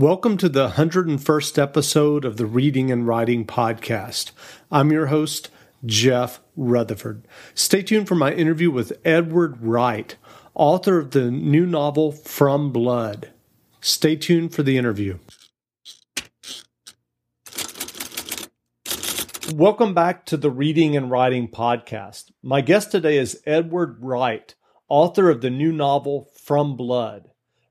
Welcome to the 101st episode of the Reading and Writing Podcast. I'm your host, Jeff Rutherford. Stay tuned for my interview with Edward Wright, author of the new novel From Blood. Stay tuned for the interview. Welcome back to the Reading and Writing Podcast. My guest today is Edward Wright, author of the new novel From Blood.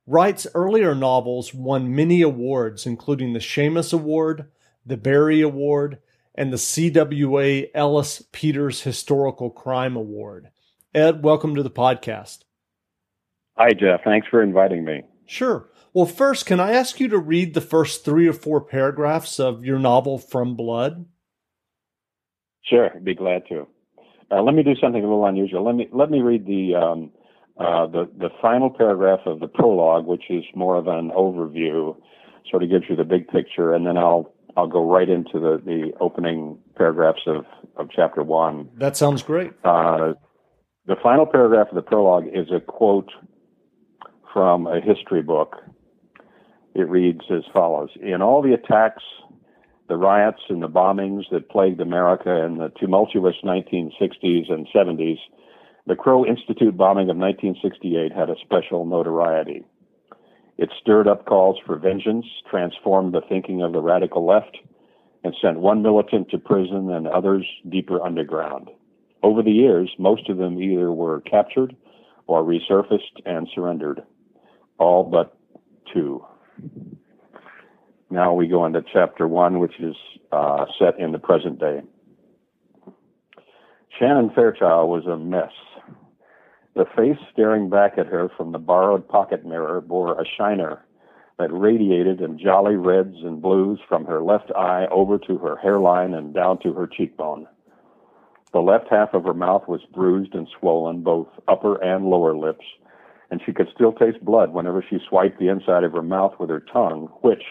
Wright's earlier novels won many awards, including the Shamus Award, the Barry Award, and the CWA Ellis Peters Historical Crime Award. Ed, welcome to the podcast. Hi, Jeff. Thanks for inviting me. Sure. Well, first, can I ask you to read the first three or four paragraphs of your novel, From Blood? Sure, I'd be glad to. Uh, let me do something a little unusual. Let me let me read the um, uh, the the final paragraph of the prologue, which is more of an overview, sort of gives you the big picture, and then I'll I'll go right into the the opening paragraphs of of chapter one. That sounds great. Uh, the final paragraph of the prologue is a quote from a history book. It reads as follows: In all the attacks, the riots, and the bombings that plagued America in the tumultuous 1960s and 70s the Crow Institute bombing of 1968 had a special notoriety. It stirred up calls for vengeance, transformed the thinking of the radical left, and sent one militant to prison and others deeper underground. Over the years, most of them either were captured or resurfaced and surrendered. All but two. Now we go into chapter one, which is uh, set in the present day. Shannon Fairchild was a mess. The face staring back at her from the borrowed pocket mirror bore a shiner that radiated in jolly reds and blues from her left eye over to her hairline and down to her cheekbone. The left half of her mouth was bruised and swollen, both upper and lower lips, and she could still taste blood whenever she swiped the inside of her mouth with her tongue, which,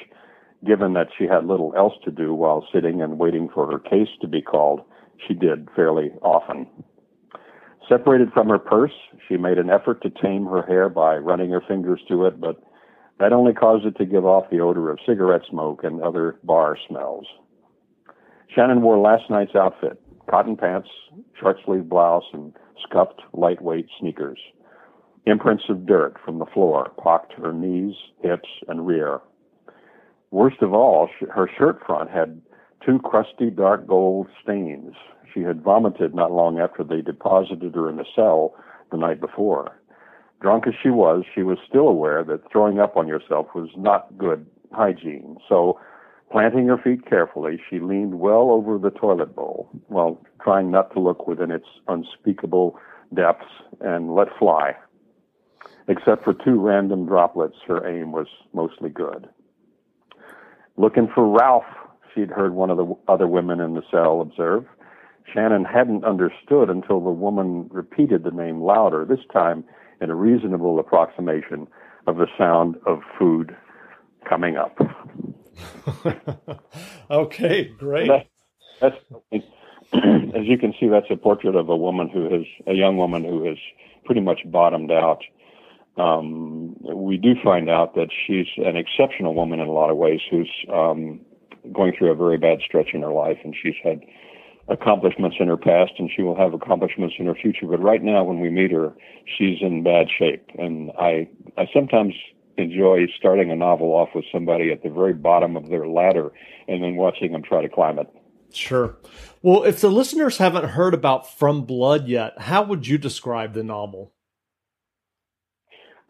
given that she had little else to do while sitting and waiting for her case to be called, she did fairly often. Separated from her purse, she made an effort to tame her hair by running her fingers through it, but that only caused it to give off the odor of cigarette smoke and other bar smells. Shannon wore last night's outfit cotton pants, short sleeve blouse, and scuffed lightweight sneakers. Imprints of dirt from the floor pocked her knees, hips, and rear. Worst of all, her shirt front had two crusty dark gold stains she had vomited not long after they deposited her in the cell the night before. Drunk as she was, she was still aware that throwing up on yourself was not good hygiene. So, planting her feet carefully, she leaned well over the toilet bowl while trying not to look within its unspeakable depths and let fly. Except for two random droplets, her aim was mostly good. Looking for Ralph, she'd heard one of the other women in the cell observe. Shannon hadn't understood until the woman repeated the name louder, this time in a reasonable approximation of the sound of food coming up. okay, great. That, that's, as you can see, that's a portrait of a woman who has, a young woman who has pretty much bottomed out. Um, we do find out that she's an exceptional woman in a lot of ways who's um, going through a very bad stretch in her life, and she's had accomplishments in her past and she will have accomplishments in her future. But right now, when we meet her, she's in bad shape. And I, I sometimes enjoy starting a novel off with somebody at the very bottom of their ladder and then watching them try to climb it. Sure. Well, if the listeners haven't heard about From Blood yet, how would you describe the novel?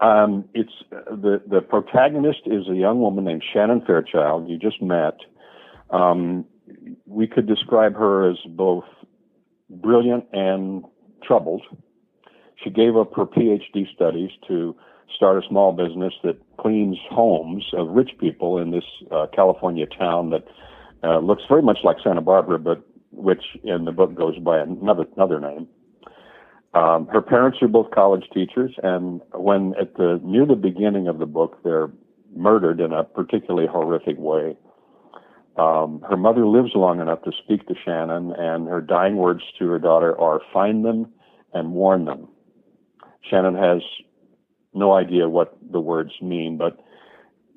Um, it's the the protagonist is a young woman named Shannon Fairchild. You just met. Um, we could describe her as both brilliant and troubled. She gave up her PhD studies to start a small business that cleans homes of rich people in this uh, California town that uh, looks very much like Santa Barbara, but which in the book goes by another another name. Um, her parents are both college teachers, and when at the near the beginning of the book, they're murdered in a particularly horrific way. Um, her mother lives long enough to speak to Shannon, and her dying words to her daughter are find them and warn them. Shannon has no idea what the words mean, but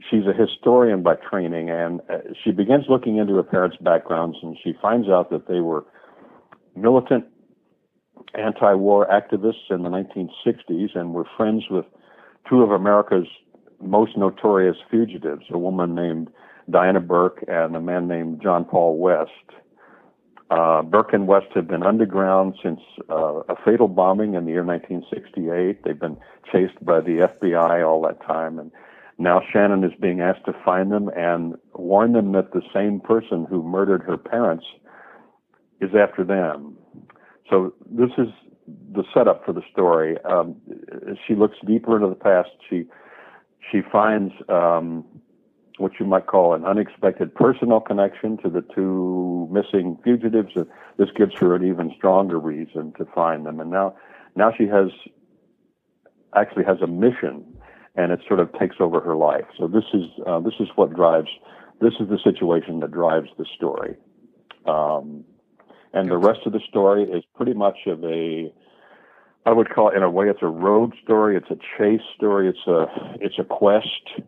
she's a historian by training, and uh, she begins looking into her parents' backgrounds, and she finds out that they were militant anti-war activists in the 1960s and were friends with two of America's most notorious fugitives, a woman named Diana Burke and a man named John Paul West. Uh, Burke and West have been underground since uh, a fatal bombing in the year 1968. They've been chased by the FBI all that time, and now Shannon is being asked to find them and warn them that the same person who murdered her parents is after them. So this is the setup for the story. Um, she looks deeper into the past. She she finds um, what you might call an unexpected personal connection to the two missing fugitives. And this gives her an even stronger reason to find them. And now now she has actually has a mission and it sort of takes over her life. So this is uh, this is what drives this is the situation that drives the story, um, and the rest of the story is pretty much of a I would call it in a way it's a road story, it's a chase story, it's a it's a quest.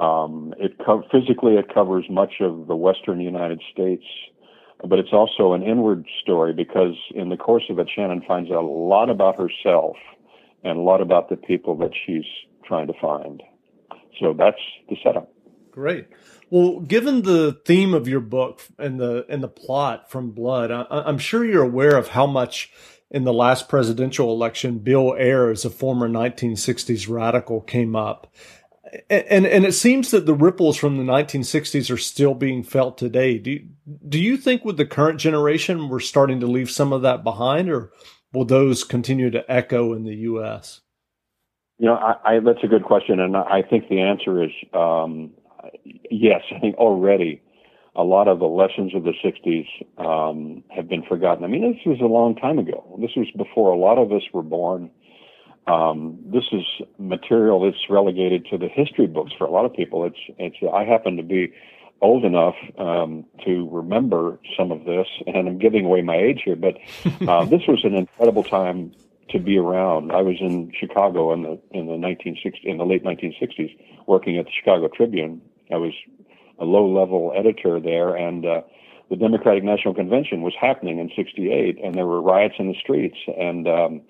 Um, it co- physically it covers much of the western United States, but it's also an inward story because in the course of it, Shannon finds out a lot about herself and a lot about the people that she's trying to find. So that's the setup. Great. Well, given the theme of your book and the and the plot from Blood, I, I'm sure you're aware of how much in the last presidential election Bill Ayers, a former 1960s radical, came up. And, and it seems that the ripples from the 1960s are still being felt today. Do you, do you think with the current generation we're starting to leave some of that behind, or will those continue to echo in the U.S.? You know, I, I, that's a good question, and I think the answer is um, yes. I think already a lot of the lessons of the '60s um, have been forgotten. I mean, this was a long time ago. This was before a lot of us were born. Um, this is material that's relegated to the history books for a lot of people. It's it's. I happen to be old enough um, to remember some of this, and I'm giving away my age here, but uh, this was an incredible time to be around. I was in Chicago in the in the 1960 in the late 1960s, working at the Chicago Tribune. I was a low level editor there, and uh, the Democratic National Convention was happening in '68, and there were riots in the streets, and um,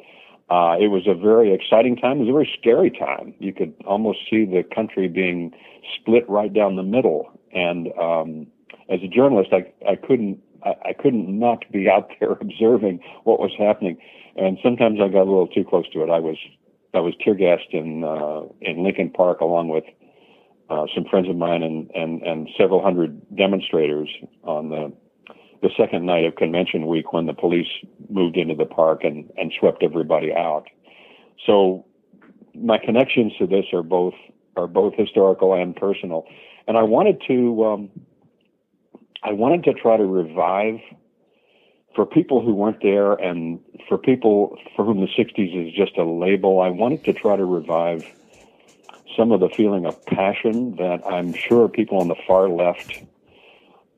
uh, it was a very exciting time. It was a very scary time. You could almost see the country being split right down the middle, and um, as a journalist, I I couldn't I, I couldn't not be out there observing what was happening and sometimes I got a little too close to it. I was I was tear gassed in uh, in Lincoln Park along with uh, some friends of mine and, and and several hundred demonstrators on the the second night of convention week when the police moved into the park and and swept everybody out. So my connections to this are both are both historical and personal, and I wanted to um, I wanted to try to revive for people who weren't there and for people for whom the 60s is just a label, I wanted to try to revive some of the feeling of passion that I'm sure people on the far left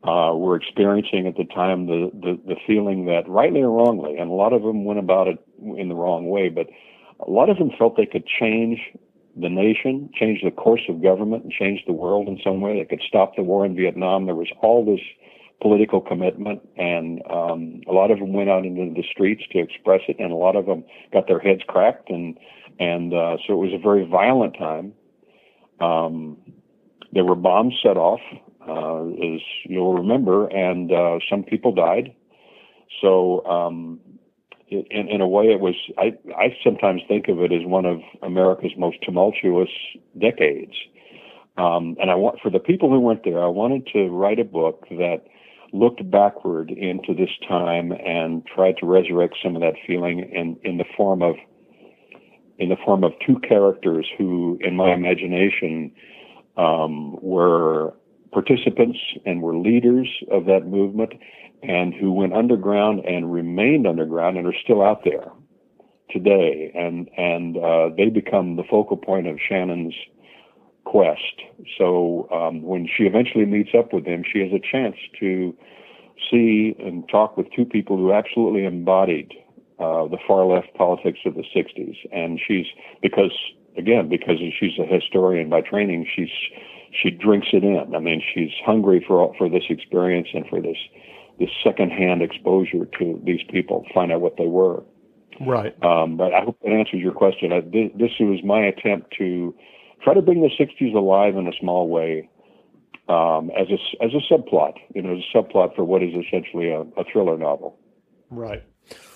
uh, were experiencing at the time. The, the, the feeling that, rightly or wrongly, and a lot of them went about it in the wrong way, but a lot of them felt they could change the nation, change the course of government, and change the world in some way. They could stop the war in Vietnam. There was all this political commitment, and um, a lot of them went out into the streets to express it, and a lot of them got their heads cracked, and and uh, so it was a very violent time. Um, there were bombs set off, uh, as you'll remember, and uh, some people died. So, um, in, in a way, it was. I I sometimes think of it as one of America's most tumultuous decades. Um, and I want for the people who went there, I wanted to write a book that looked backward into this time and tried to resurrect some of that feeling in, in the form of in the form of two characters who, in my imagination, um, were participants and were leaders of that movement, and who went underground and remained underground and are still out there today. And and uh, they become the focal point of Shannon's quest. So um, when she eventually meets up with them, she has a chance to see and talk with two people who absolutely embodied uh, the far left politics of the 60s. And she's, because, again, because she's a historian by training, she's she drinks it in. I mean, she's hungry for for this experience and for this this secondhand exposure to these people, find out what they were. Right. Um, but I hope that answers your question. I, this, this was my attempt to try to bring the '60s alive in a small way, um, as a as a subplot. You know, as a subplot for what is essentially a, a thriller novel. Right.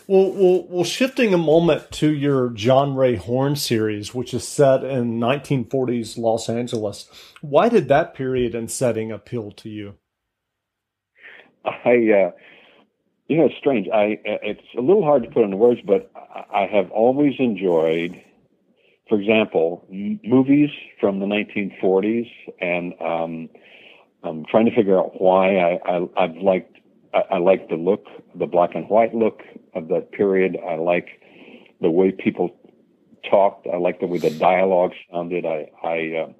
Well, well, well, shifting a moment to your John Ray Horn series, which is set in 1940s Los Angeles, why did that period and setting appeal to you? I, uh, you know, it's strange. I, it's a little hard to put into words, but I have always enjoyed, for example, m- movies from the 1940s, and um, I'm trying to figure out why I, I, I've liked I, I like the look, the black and white look of that period. I like the way people talked. I like the way the dialogue sounded. I I uh,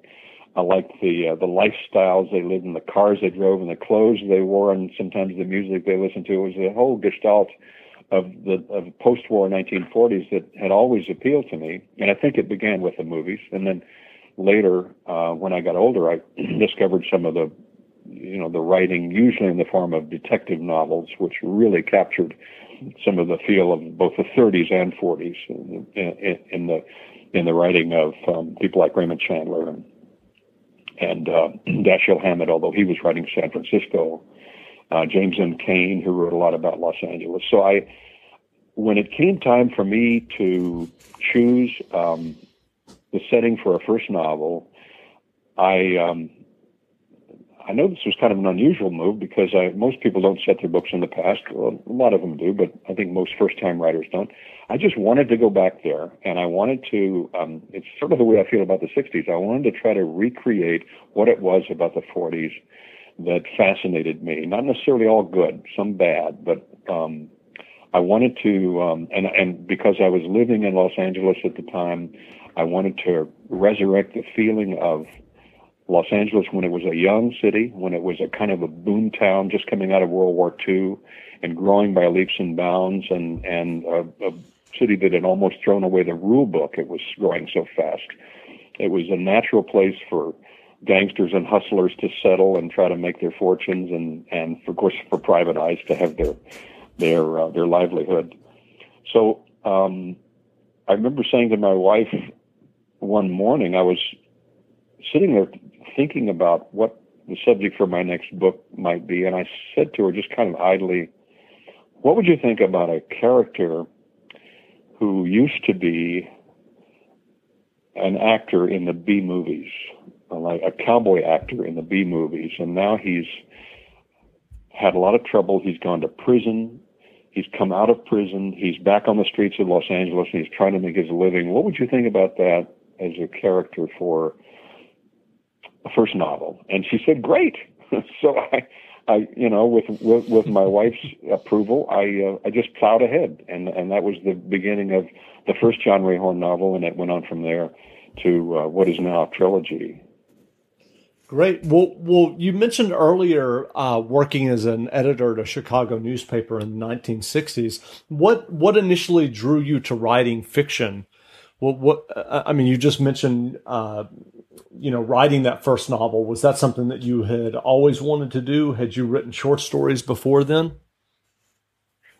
I like the uh, the lifestyles they lived in, the cars they drove, and the clothes they wore, and sometimes the music they listened to. It was a whole gestalt of the of post-war 1940s that had always appealed to me, and I think it began with the movies, and then later, uh, when I got older, I discovered some of the you know the writing, usually in the form of detective novels, which really captured some of the feel of both the 30s and 40s in, in, in the in the writing of um, people like Raymond Chandler and and uh, Dashiell Hammett, although he was writing San Francisco, uh, James M. Cain, who wrote a lot about Los Angeles. So I, when it came time for me to choose um, the setting for a first novel, I um, I know this was kind of an unusual move because I, most people don't set their books in the past. Well, a lot of them do, but I think most first-time writers don't. I just wanted to go back there, and I wanted to. Um, it's sort of the way I feel about the '60s. I wanted to try to recreate what it was about the '40s that fascinated me. Not necessarily all good, some bad, but um, I wanted to. Um, and and because I was living in Los Angeles at the time, I wanted to resurrect the feeling of Los Angeles when it was a young city, when it was a kind of a boom town just coming out of World War II and growing by leaps and bounds, and and a, a city that had almost thrown away the rule book. It was growing so fast. It was a natural place for gangsters and hustlers to settle and try to make their fortunes, and and of course for private eyes to have their their uh, their livelihood. So um, I remember saying to my wife one morning, I was sitting there thinking about what the subject for my next book might be, and I said to her just kind of idly, "What would you think about a character who used to be an actor in the B movies, uh, like a cowboy actor in the B movies, and now he's had a lot of trouble. He's gone to prison. He's come out of prison. He's back on the streets of Los Angeles, and he's trying to make his living. What would you think about that as a character for first novel, and she said, "Great." so I, I, you know, with with, with my wife's approval, I uh, I just plowed ahead, and and that was the beginning of the first John Ray Horn novel, and it went on from there to uh, what is now a trilogy. Great. Well, well, you mentioned earlier uh, working as an editor at a Chicago newspaper in the 1960s. What what initially drew you to writing fiction? Well, what I mean, you just mentioned uh, you know, writing that first novel, was that something that you had always wanted to do? Had you written short stories before then?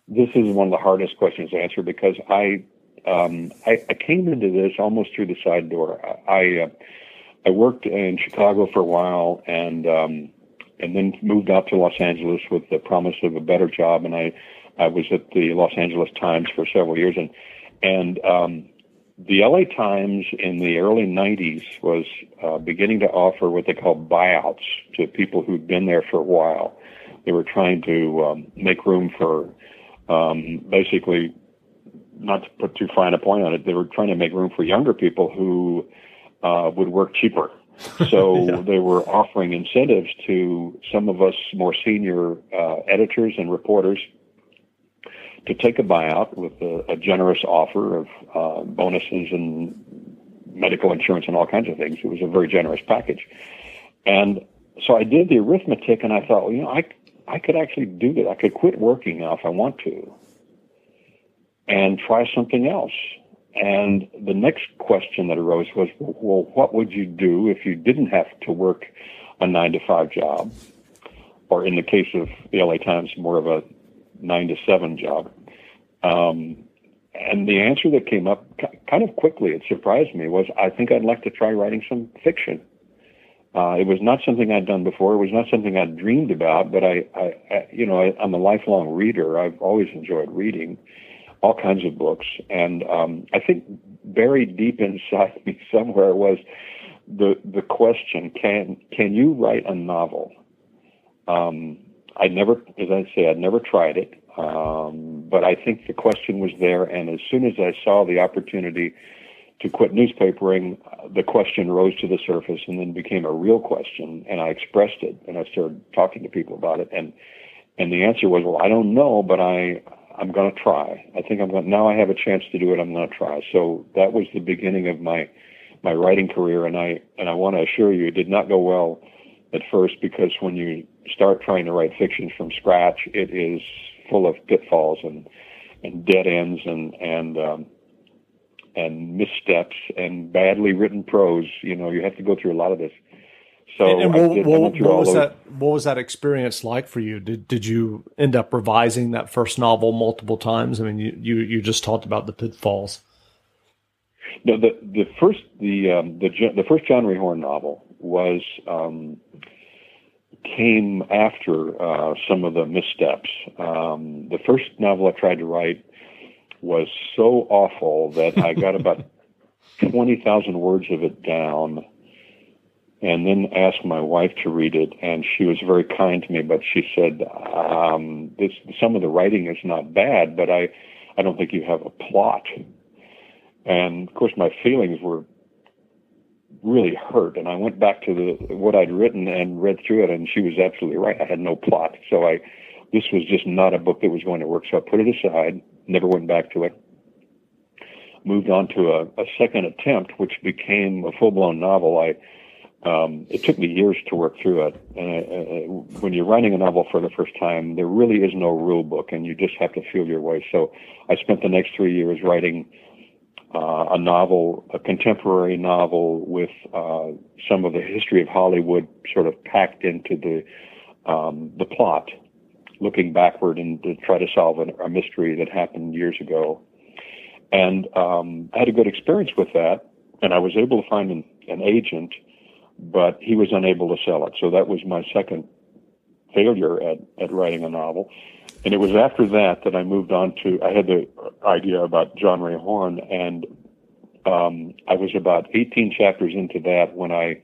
This is one of the hardest questions to answer because I, um, I, I, came into this almost through the side door. I, uh, I worked in Chicago for a while and, um, and then moved out to Los Angeles with the promise of a better job. And I, I was at the Los Angeles Times for several years and, and, um, the LA Times in the early 90s was uh, beginning to offer what they called buyouts to people who'd been there for a while. They were trying to um, make room for um, basically, not to put too fine a point on it, they were trying to make room for younger people who uh, would work cheaper. So yeah. they were offering incentives to some of us more senior uh, editors and reporters to take a buyout with a, a generous offer of uh, bonuses and medical insurance and all kinds of things. It was a very generous package. And so I did the arithmetic and I thought, well, you know, I, I could actually do that. I could quit working now if I want to and try something else. and the next question that arose was, well, what would you do if you didn't have to work a nine to five job, or in the case of the LA Times, more of a nine to seven job? Um, and the answer that came up kind of quickly, it surprised me, was I think I'd like to try writing some fiction. Uh, it was not something I'd done before. It was not something I'd dreamed about, but I, I, I you know, I, I'm a lifelong reader. I've always enjoyed reading all kinds of books, and um, I think buried deep inside me somewhere was the the question: Can can you write a novel? Um, I never, as I say, I'd never tried it, um, but I think the question was there, and as soon as I saw the opportunity to quit newspapering, the question rose to the surface and then became a real question, and I expressed it, and I started talking to people about it, and and the answer was, well, I don't know, but I I'm going to try. I think I'm going now. I have a chance to do it. I'm going to try. So that was the beginning of my my writing career, and I and I want to assure you, it did not go well at first because when you start trying to write fiction from scratch, it is full of pitfalls and and dead ends and and um, and missteps and badly written prose. You know, you have to go through a lot of this. So and, and what, did, what, what was those. that? What was that experience like for you? Did did you end up revising that first novel multiple times? I mean, you you, you just talked about the pitfalls. No, the the first the um, the the first John Ray Horn novel was um, came after uh, some of the missteps. Um, the first novel I tried to write was so awful that I got about 20,000 words of it down and then asked my wife to read it and she was very kind to me but she said um, this some of the writing is not bad but I I don't think you have a plot and of course my feelings were really hurt and I went back to the what I'd written and read through it and she was absolutely right I had no plot so I this was just not a book that was going to work so I put it aside never went back to it. Moved on to a, a second attempt, which became a full blown novel. I um, it took me years to work through it. And when you're writing a novel for the first time, there really is no rule book, and you just have to feel your way. So I spent the next three years writing uh, a novel, a contemporary novel with uh, some of the history of Hollywood sort of packed into the um, the plot looking backward and to try to solve an, a mystery that happened years ago. And um, I had a good experience with that, and I was able to find an, an agent, but he was unable to sell it. So that was my second failure at, at writing a novel. And it was after that that I moved on to, I had the idea about John Ray Horn, and um, I was about 18 chapters into that when I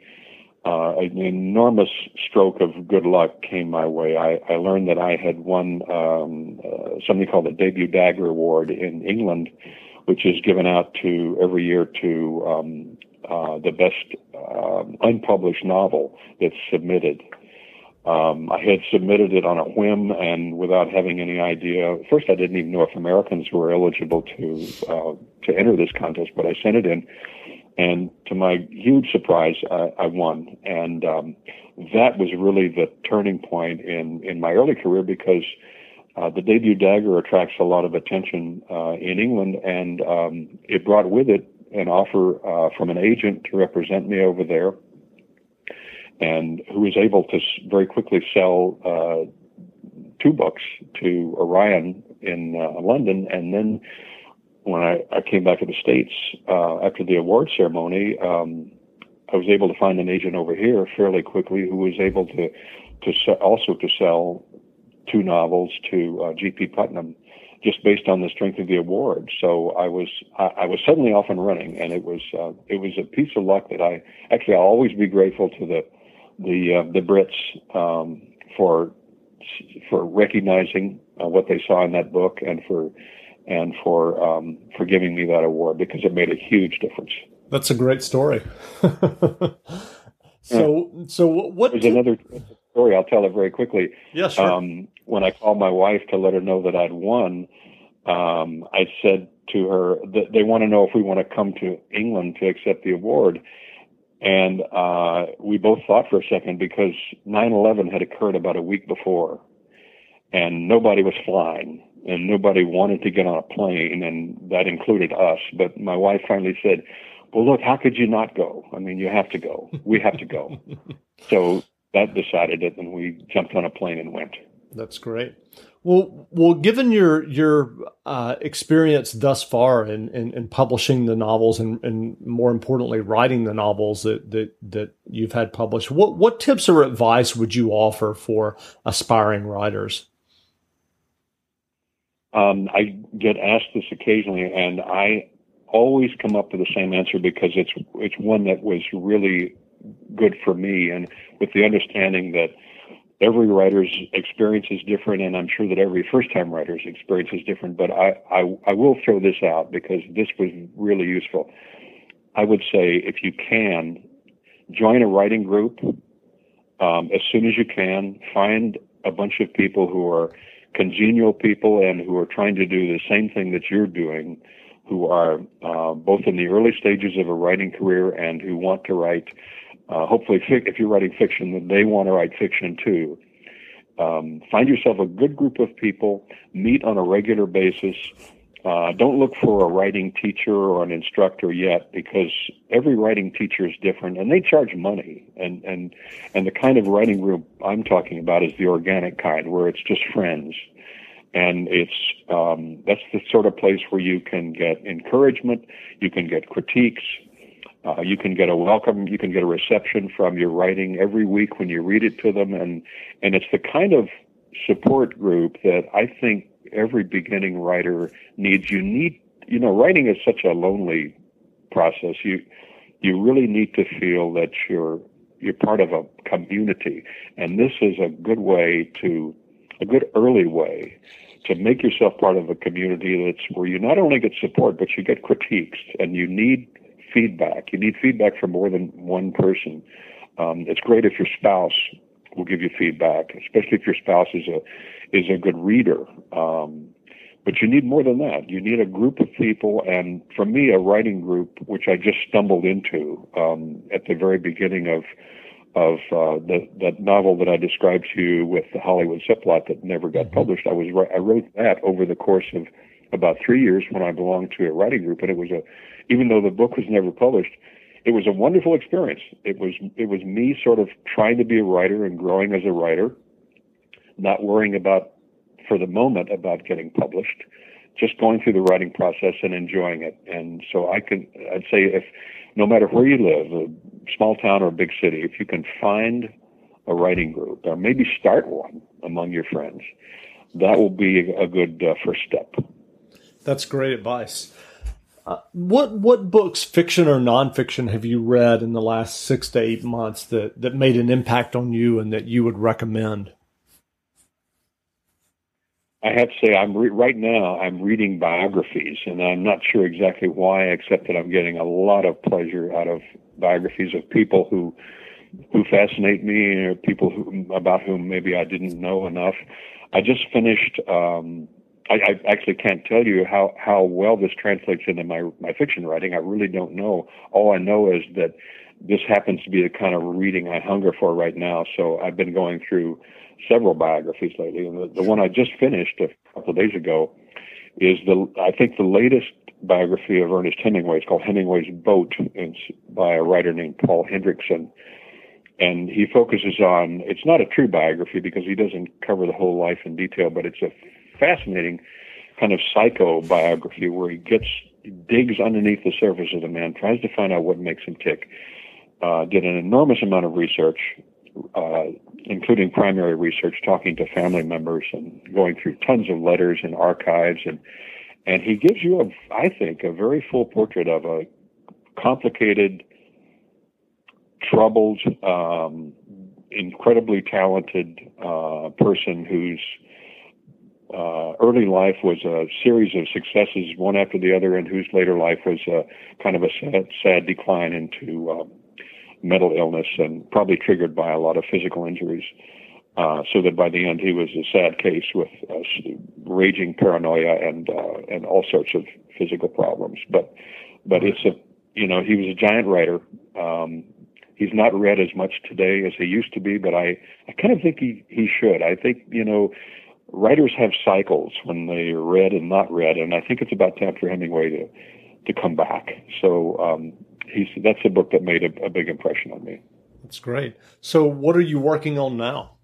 uh, an enormous stroke of good luck came my way. I, I learned that I had won um, uh, something called the Debut Dagger Award in England, which is given out to every year to um, uh, the best um, unpublished novel that's submitted. Um, I had submitted it on a whim and without having any idea. First, I didn't even know if Americans were eligible to uh, to enter this contest, but I sent it in and to my huge surprise, I, I won. And um, that was really the turning point in, in my early career because uh, the debut dagger attracts a lot of attention uh, in England, and um, it brought with it an offer uh, from an agent to represent me over there, and who was able to very quickly sell uh, two books to Orion in uh, London, and then when I, I came back to the States uh, after the award ceremony, um, I was able to find an agent over here fairly quickly who was able to to se- also to sell two novels to uh, G.P. Putnam just based on the strength of the award. So I was I, I was suddenly off and running, and it was uh, it was a piece of luck that I actually I'll always be grateful to the the uh, the Brits um, for for recognizing uh, what they saw in that book and for and for um, for giving me that award because it made a huge difference. That's a great story. so, yeah. so what? There's another story. I'll tell it very quickly. Yes, sure. Um, when I called my wife to let her know that I'd won, um, I said to her that they want to know if we want to come to England to accept the award. And uh, we both thought for a second because 9/11 had occurred about a week before, and nobody was flying and nobody wanted to get on a plane, and that included us. But my wife finally said, "Well, look, how could you not go? I mean, you have to go. We have to go." so that decided it, and we jumped on a plane and went. That's great. Well, well, given your your uh, experience thus far in, in, in, publishing the novels and, and more importantly writing the novels that, that that you've had published, what what tips or advice would you offer for aspiring writers? Um, I get asked this occasionally, and I always come up with the same answer because it's it's one that was really good for me, and with the understanding that every writer's experience is different, and I'm sure that every first-time writer's experience is different. But I, I, I will throw this out because this was really useful. I would say if you can, join a writing group um, as soon as you can. Find a bunch of people who are congenial people and who are trying to do the same thing that you're doing, who are uh, both in the early stages of a writing career and who want to write uh, hopefully, if you're writing fiction, then they want to write fiction too. Um, find yourself a good group of people, meet on a regular basis. Uh, don't look for a writing teacher or an instructor yet, because every writing teacher is different, and they charge money. And and and the kind of writing group I'm talking about is the organic kind, where it's just friends, and it's um, that's the sort of place where you can get encouragement, you can get critiques, uh, you can get a welcome, you can get a reception from your writing every week when you read it to them, and and it's the kind of support group that I think every beginning writer needs. You need, you know, writing is such a lonely process. You you really need to feel that you're you're part of a community, and this is a good way to a good early way to make yourself part of a community that's where you not only get support but you get critiques and you need feedback. You need feedback from more than one person. Um, it's great if your spouse will give you feedback, especially if your spouse is a is a good reader. Um, but you need more than that. You need a group of people, and for me, a writing group, which I just stumbled into um, at the very beginning of of uh, the, that novel that I described to you with the Hollywood subplot that never got mm-hmm. published. I was I wrote that over the course of about three years when I belonged to a writing group, and it was a even though the book was never published, it was a wonderful experience. It was it was me sort of trying to be a writer and growing as a writer, not worrying about for the moment about getting published, just going through the writing process and enjoying it. And so I can I'd say if no matter where you live, a small town or a big city, if you can find a writing group or maybe start one among your friends, that will be a good uh, first step. That's great advice. Uh, what what books, fiction or nonfiction, have you read in the last six to eight months that that made an impact on you and that you would recommend? I have to say, I'm re- right now. I'm reading biographies, and I'm not sure exactly why, except that I'm getting a lot of pleasure out of biographies of people who who fascinate me, or people who, about whom maybe I didn't know enough. I just finished um, I, I actually can't tell you how, how well this translates into my, my fiction writing. I really don't know. All I know is that this happens to be the kind of reading I hunger for right now. So I've been going through several biographies lately, and the, the one I just finished a couple of days ago is the I think the latest biography of Ernest Hemingway. It's called Hemingway's Boat. It's by a writer named Paul Hendrickson, and he focuses on. It's not a true biography because he doesn't cover the whole life in detail, but it's a fascinating kind of psycho biography where he gets digs underneath the surface of the man, tries to find out what makes him tick. Uh, did an enormous amount of research, uh, including primary research, talking to family members and going through tons of letters and archives, and and he gives you a, I think, a very full portrait of a complicated, troubled, um, incredibly talented uh, person who's uh, early life was a series of successes, one after the other, and whose later life was a, kind of a sad, sad decline into um, mental illness and probably triggered by a lot of physical injuries. Uh, so that by the end he was a sad case with uh, raging paranoia and uh, and all sorts of physical problems. But but it's a you know he was a giant writer. Um, he's not read as much today as he used to be, but I I kind of think he he should. I think you know writers have cycles when they read and not read, and I think it's about time for Hemingway to to come back. So um, he's that's a book that made a, a big impression on me. That's great. So, what are you working on now?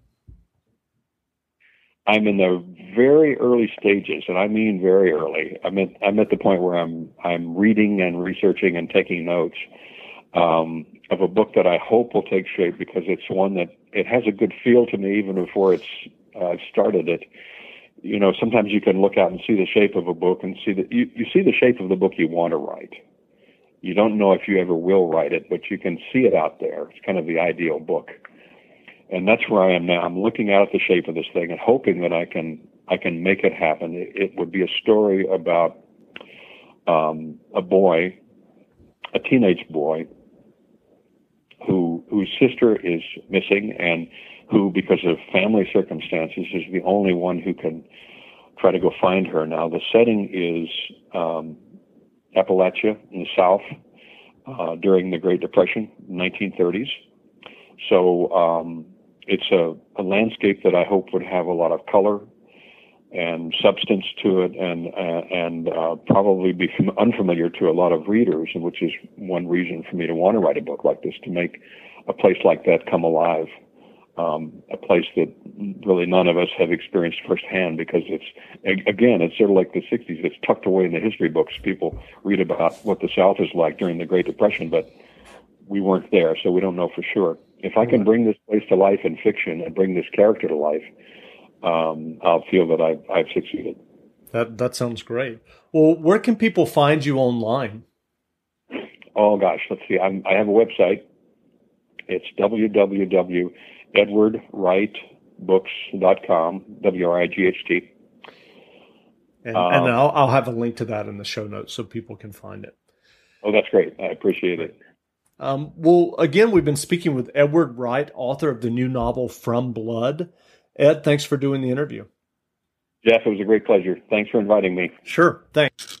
I'm in the very early stages, and I mean very early. I'm at I'm at the point where I'm I'm reading and researching and taking notes um, of a book that I hope will take shape because it's one that it has a good feel to me even before it's uh, started it. You know, sometimes you can look out and see the shape of a book and see that you, you see the shape of the book you want to write. You don't know if you ever will write it, but you can see it out there. It's kind of the ideal book and that's where I am now. I'm looking out at the shape of this thing and hoping that I can I can make it happen. It, it would be a story about um, a boy, a teenage boy, who whose sister is missing and who, because of family circumstances, is the only one who can try to go find her. Now, the setting is um, Appalachia in the South uh, during the Great Depression, 1930s. So um, it's a, a landscape that I hope would have a lot of color and substance to it, and uh, and uh, probably be unfamiliar to a lot of readers, which is one reason for me to want to write a book like this to make a place like that come alive. Um, a place that really none of us have experienced firsthand because it's again it's sort of like the 60s it's tucked away in the history books people read about what the south is like during the great depression but we weren't there so we don't know for sure if I can bring this place to life in fiction and bring this character to life, um, I'll feel that I've, I've succeeded. That that sounds great. Well, where can people find you online? Oh gosh, let's see. I'm, I have a website. It's www.edwardwrightbooks.com. W R I G H T. And, um, and I'll, I'll have a link to that in the show notes so people can find it. Oh, that's great. I appreciate it. Um, well, again, we've been speaking with Edward Wright, author of the new novel From Blood. Ed, thanks for doing the interview. Jeff, it was a great pleasure. Thanks for inviting me. Sure. Thanks.